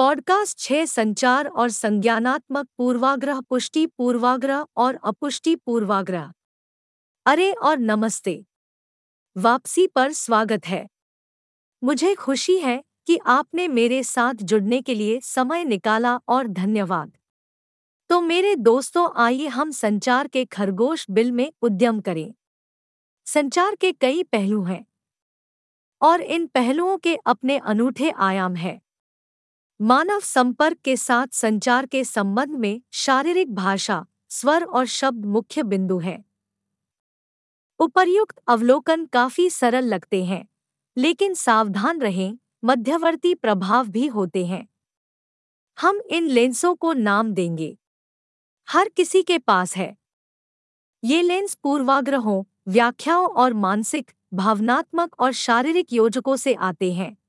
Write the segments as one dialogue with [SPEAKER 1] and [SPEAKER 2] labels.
[SPEAKER 1] Podcast छह संचार और संज्ञानात्मक पूर्वाग्रह, पुष्टि पूर्वाग्रह और अपुष्टि पूर्वाग्रह। अरे और नमस्ते। वापसी पर स्वागत है। मुझे खुशी है कि आपने मेरे साथ जुड़ने के लिए समय निकाला और धन्यवाद। तो मेरे दोस्तों, आइए हम संचार के खरगोश बिल में उद्यम करें। संचार के कई पहलू हैं और इन पहलुओं के अपने अनूठे आयाम हैं। मानव संपर्क के साथ संचार के संबंध में शारीरिक भाषा, स्वर और शब्द मुख्य बिंदु हैं। उपर्युक्त अवलोकन काफ़ी सरल लगते हैं, लेकिन सावधान रहें, मध्यवर्ती प्रभाव भी होते हैं। हम इन लेंसों को नाम देंगे। हर किसी के पास है। ये लेंस पूर्वाग्रहों, व्याख्याओं और मानसिक, भावनात्मक और शारीरिक योजकों से आते हैं।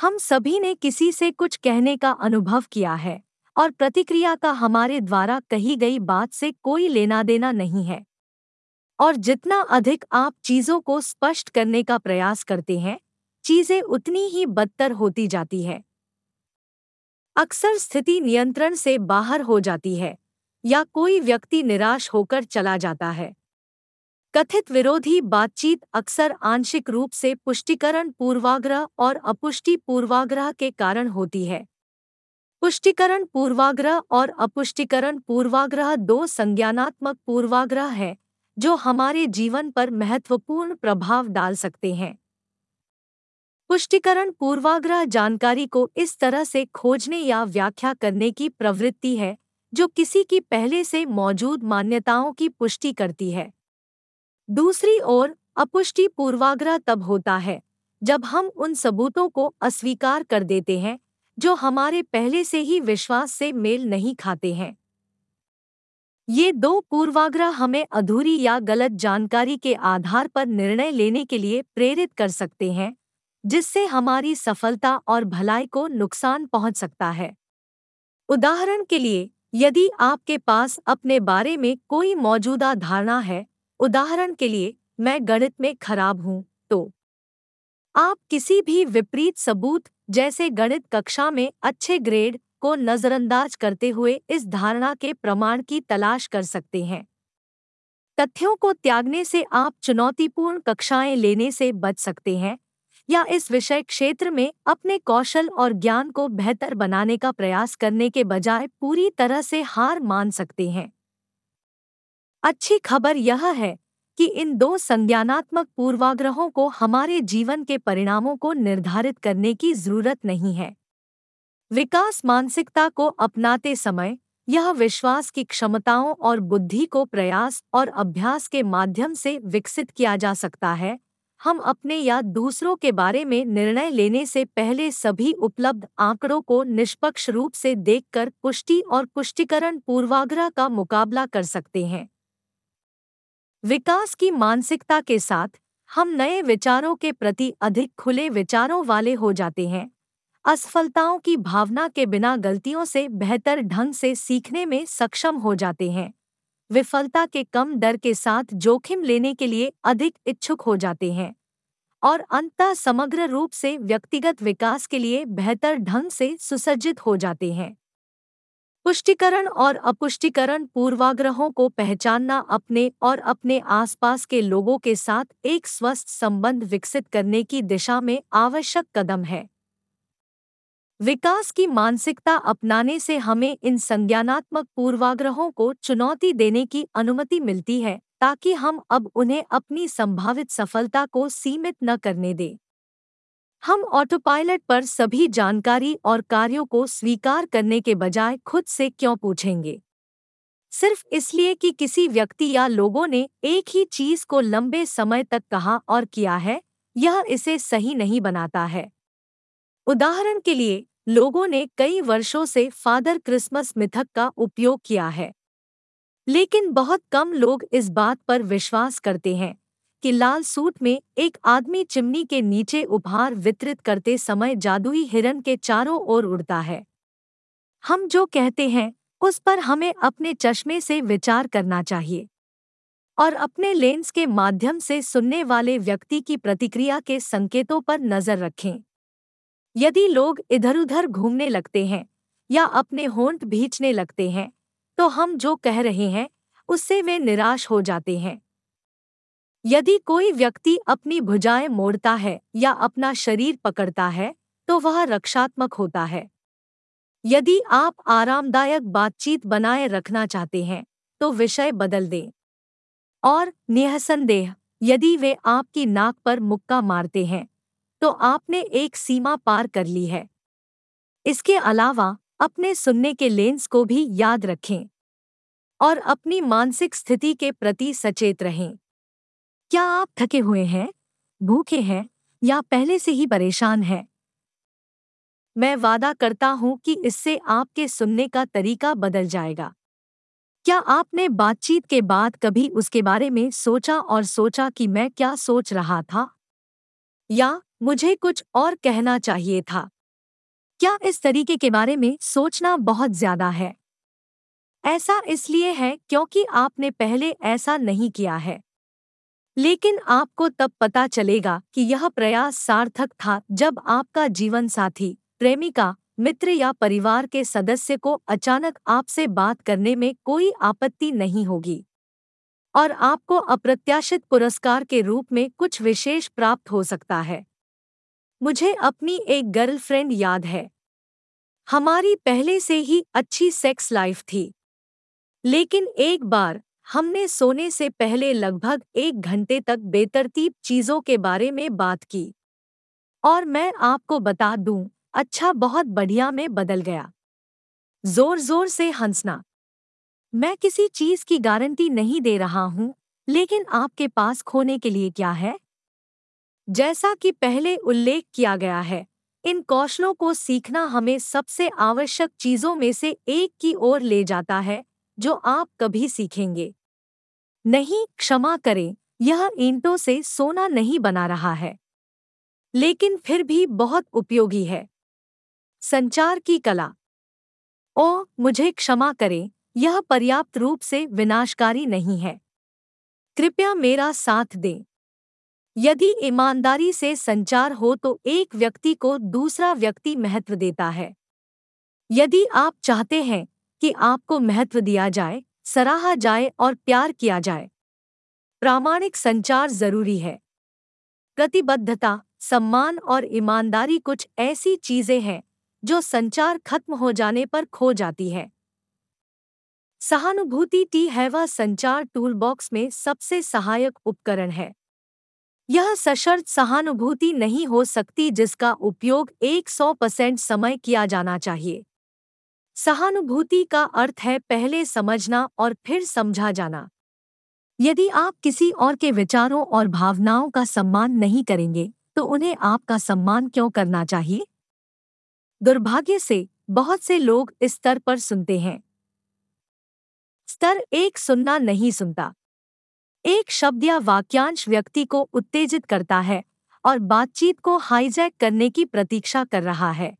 [SPEAKER 1] हम सभी ने किसी से कुछ कहने का अनुभव किया है और प्रतिक्रिया का हमारे द्वारा कही गई बात से कोई लेना देना नहीं है। और जितना अधिक आप चीज़ों को स्पष्ट करने का प्रयास करते हैं, चीज़ें उतनी ही बदतर होती जाती है। अक्सर स्थिति नियंत्रण से बाहर हो जाती है या कोई व्यक्ति निराश होकर चला जाता है। कथित विरोधी बातचीत अक्सर आंशिक रूप से पुष्टिकरण पूर्वाग्रह और अपुष्टि पूर्वाग्रह के कारण होती है। पुष्टिकरण पूर्वाग्रह और अपुष्टिकरण पूर्वाग्रह दो संज्ञानात्मक पूर्वाग्रह हैं, जो हमारे जीवन पर महत्वपूर्ण प्रभाव डाल सकते हैं। पुष्टिकरण पूर्वाग्रह जानकारी को इस तरह से खोजने या व्याख्या करने की प्रवृत्ति है, जो किसी की पहले से मौजूद मान्यताओं की पुष्टि करती है। दूसरी ओर अपुष्टि पूर्वाग्रह तब होता है, जब हम उन सबूतों को अस्वीकार कर देते हैं, जो हमारे पहले से ही विश्वास से मेल नहीं खाते हैं। ये दो पूर्वाग्रह हमें अधूरी या गलत जानकारी के आधार पर निर्णय लेने के लिए प्रेरित कर सकते हैं, जिससे हमारी सफलता और भलाई को नुकसान पहुँच सकता है। उदाहरण के लिए, यदि आपके पास अपने बारे में कोई मौजूदा धारणा है उदाहरण के लिए, मैं गणित में खराब हूँ तो। आप किसी भी विपरीत सबूत, जैसे गणित कक्षा में अच्छे ग्रेड को नजरअंदाज करते हुए इस धारणा के प्रमाण की तलाश कर सकते हैं। तथ्यों को त्यागने से आप चुनौतीपूर्ण कक्षाएँ लेने से बच सकते हैं, या इस विषय क्षेत्र में अपने कौशल और ज्ञान को बेहतर बनाने का प्रयास करने के बजाय पूरी तरह से हार मान सकते हैं। अच्छी खबर यह है कि इन दो संज्ञानात्मक पूर्वाग्रहों को हमारे जीवन के परिणामों को निर्धारित करने की ज़रूरत नहीं है। विकास मानसिकता को अपनाते समय यह विश्वास की क्षमताओं और बुद्धि को प्रयास और अभ्यास के माध्यम से विकसित किया जा सकता है। हम अपने या दूसरों के बारे में निर्णय लेने से पहले सभी उपलब्ध आंकड़ों को निष्पक्ष रूप से देखकर पुष्टि और पुष्टिकरण पूर्वाग्रह का मुकाबला कर सकते हैं। विकास की मानसिकता के साथ, हम नए विचारों के प्रति अधिक खुले विचारों वाले हो जाते हैं। असफलताओं की भावना के बिना गलतियों से बेहतर ढंग से सीखने में सक्षम हो जाते हैं। विफलता के कम डर के साथ जोखिम लेने के लिए अधिक इच्छुक हो जाते हैं। और अंततः समग्र रूप से व्यक्तिगत विकास के लिए बेहतर ढंग से सुसज्जित हो जाते हैं। पुष्टिकरण और अपुष्टिकरण पूर्वाग्रहों को पहचानना अपने और अपने आसपास के लोगों के साथ एक स्वस्थ संबंध विकसित करने की दिशा में आवश्यक कदम है। विकास की मानसिकता अपनाने से हमें इन संज्ञानात्मक पूर्वाग्रहों को चुनौती देने की अनुमति मिलती है, ताकि हम अब उन्हें अपनी संभावित सफलता को सीमित न करने दें। हम ऑटोपायलट पर सभी जानकारी और कार्यों को स्वीकार करने के बजाय खुद से क्यों पूछेंगे? सिर्फ़ इसलिए कि किसी व्यक्ति या लोगों ने एक ही चीज़ को लंबे समय तक कहा और किया है, यह इसे सही नहीं बनाता है। उदाहरण के लिए, लोगों ने कई वर्षों से फादर क्रिसमस मिथक का उपयोग किया है। लेकिन बहुत कम लोग इस बात पर विश्वास करते हैं। कि लाल सूट में एक आदमी चिमनी के नीचे उपहार वितरित करते समय जादुई हिरन के चारों ओर उड़ता है। हम जो कहते हैं, उस पर हमें अपने चश्मे से विचार करना चाहिए। और अपने लेंस के माध्यम से सुनने वाले व्यक्ति की प्रतिक्रिया के संकेतों पर नज़र रखें। यदि लोग इधर उधर घूमने लगते हैं, या अपने होंठ भींचने लगते हैं तो हम जो कह रहे हैं, उससे वे निराश हो जाते हैं। यदि कोई व्यक्ति अपनी भुजाएँ मोड़ता है या अपना शरीर पकड़ता है तो वह रक्षात्मक होता है। यदि आप आरामदायक बातचीत बनाए रखना चाहते हैं तो विषय बदल दें। और निसंदेह, यदि वे आपकी नाक पर मुक्का मारते हैं तो आपने एक सीमा पार कर ली है। इसके अलावा, अपने सुनने के लेंस को भी याद रखें और अपनी मानसिक स्थिति के प्रति सचेत रहें। क्या आप थके हुए हैं, भूखे हैं या पहले से ही परेशान हैं? मैं वादा करता हूँ कि इससे आपके सुनने का तरीका बदल जाएगा। क्या आपने बातचीत के बाद कभी उसके बारे में सोचा और सोचा कि मैं क्या सोच रहा था? या मुझे कुछ और कहना चाहिए था? क्या इस तरीके के बारे में सोचना बहुत ज़्यादा है? ऐसा इसलिए है क्योंकि आपने पहले ऐसा नहीं किया है। लेकिन आपको तब पता चलेगा कि यह प्रयास सार्थक था जब आपका जीवन साथी, प्रेमिका, मित्र या परिवार के सदस्य को अचानक आपसे बात करने में कोई आपत्ति नहीं होगी। और आपको अप्रत्याशित पुरस्कार के रूप में कुछ विशेष प्राप्त हो सकता है। मुझे अपनी एक गर्लफ्रेंड याद है। हमारी पहले से ही अच्छी सेक्स लाइफ थी। लेकिन एक बार हमने सोने से पहले लगभग एक घंटे तक बेतरतीब चीज़ों के बारे में बात की। और मैं आपको बता दूँ अच्छा बहुत बढ़िया में बदल गया। ज़ोर ज़ोर से हंसना। मैं किसी चीज़ की गारंटी नहीं दे रहा हूँ, लेकिन आपके पास खोने के लिए क्या है? जैसा कि पहले उल्लेख किया गया है, इन कौशलों को सीखना हमें सबसे आवश्यक चीज़ों में से एक की ओर ले जाता है, जो आप कभी सीखेंगे। नहीं, क्षमा करें, यह ईंटों से सोना नहीं बना रहा है। लेकिन फिर भी बहुत उपयोगी है। संचार की कला। ओ मुझे क्षमा करें, यह पर्याप्त रूप से विनाशकारी नहीं है। कृपया मेरा साथ दें। यदि ईमानदारी से संचार हो तो एक व्यक्ति को दूसरा व्यक्ति महत्व देता है। यदि आप चाहते हैं कि आपको महत्व दिया जाए सराहा जाए और प्यार किया जाए। प्रामाणिक संचार ज़रूरी है। प्रतिबद्धता सम्मान और ईमानदारी कुछ ऐसी चीज़ें हैं, जो संचार खत्म हो जाने पर खो जाती है। सहानुभूति टी है वह संचार टूलबॉक्स में सबसे सहायक उपकरण है। यह सशर्त सहानुभूति नहीं हो सकती जिसका उपयोग 100 परसेंट समय किया जाना चाहिए। सहानुभूति का अर्थ है पहले समझना और फिर समझा जाना। यदि आप किसी और के विचारों और भावनाओं का सम्मान नहीं करेंगे तो उन्हें आपका सम्मान क्यों करना चाहिए? दुर्भाग्य से, बहुत से लोग इस स्तर पर सुनते हैं। स्तर एक सुनना नहीं सुनता। एक शब्द या वाक्यांश व्यक्ति को उत्तेजित करता है और बातचीत को हाईजैक करने की प्रतीक्षा कर रहा है।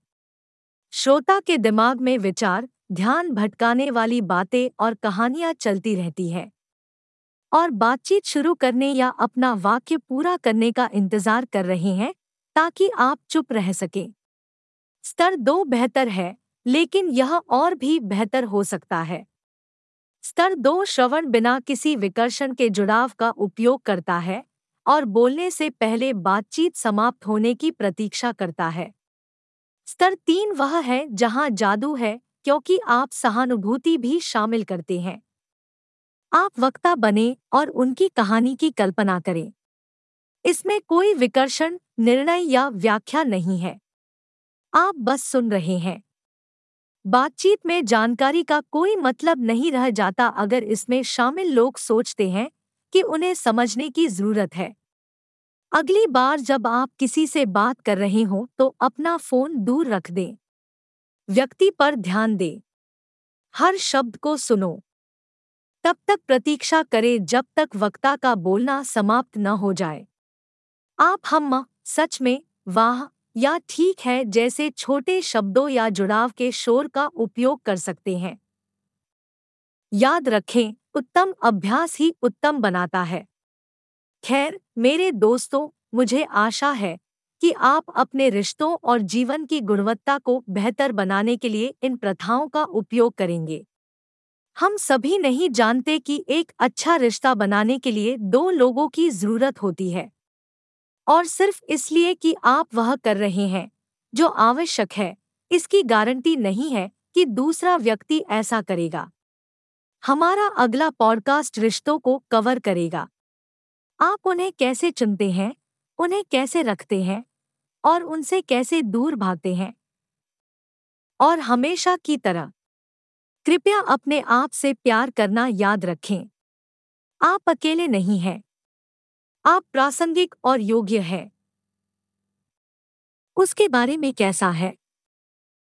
[SPEAKER 1] श्रोता के दिमाग में विचार, ध्यान भटकाने वाली बातें और कहानियाँ चलती रहती है। और बातचीत शुरू करने या अपना वाक्य पूरा करने का इंतज़ार कर रहे हैं, ताकि आप चुप रह सकें। स्तर दो बेहतर है, लेकिन यह और भी बेहतर हो सकता है। स्तर दो श्रवण बिना किसी विकर्षण के जुड़ाव का उपयोग करता है, और बोलने से पहले बातचीत समाप्त होने की प्रतीक्षा करता है। स्तर तीन वह है जहाँ जादू है, क्योंकि आप सहानुभूति भी शामिल करते हैं। आप वक्ता बने और उनकी कहानी की कल्पना करें। इसमें कोई विकर्षण, निर्णय या व्याख्या नहीं है। आप बस सुन रहे हैं। बातचीत में जानकारी का कोई मतलब नहीं रह जाता अगर इसमें शामिल लोग सोचते हैं कि उन्हें समझने की ज़रूरत है। अगली बार जब आप किसी से बात कर रहे हो तो अपना फ़ोन दूर रख दें। व्यक्ति पर ध्यान दें। हर शब्द को सुनो। तब तक प्रतीक्षा करें, जब तक वक्ता का बोलना समाप्त न हो जाए। आप हम सच में, वाह, या ठीक है जैसे छोटे शब्दों या जुड़ाव के शोर का उपयोग कर सकते हैं। याद रखें, उत्तम अभ्यास ही उत्तम बनाता है। खैर, मेरे दोस्तों, मुझे आशा है कि आप अपने रिश्तों और जीवन की गुणवत्ता को बेहतर बनाने के लिए इन प्रथाओं का उपयोग करेंगे। हम सभी नहीं जानते कि एक अच्छा रिश्ता बनाने के लिए दो लोगों की ज़रूरत होती है। और सिर्फ़ इसलिए कि आप वह कर रहे हैं, जो आवश्यक है, इसकी गारंटी नहीं है कि दूसरा व्यक्ति ऐसा करेगा। हमारा अगला पॉडकास्ट रिश्तों को कवर करेगा। आप उन्हें कैसे चुनते हैं, उन्हें कैसे रखते हैं और उनसे कैसे दूर भागते हैं? और हमेशा की तरह, कृपया अपने आप से प्यार करना याद रखें। आप अकेले नहीं हैं। आप प्रासंगिक और योग्य हैं। उसके बारे में कैसा है?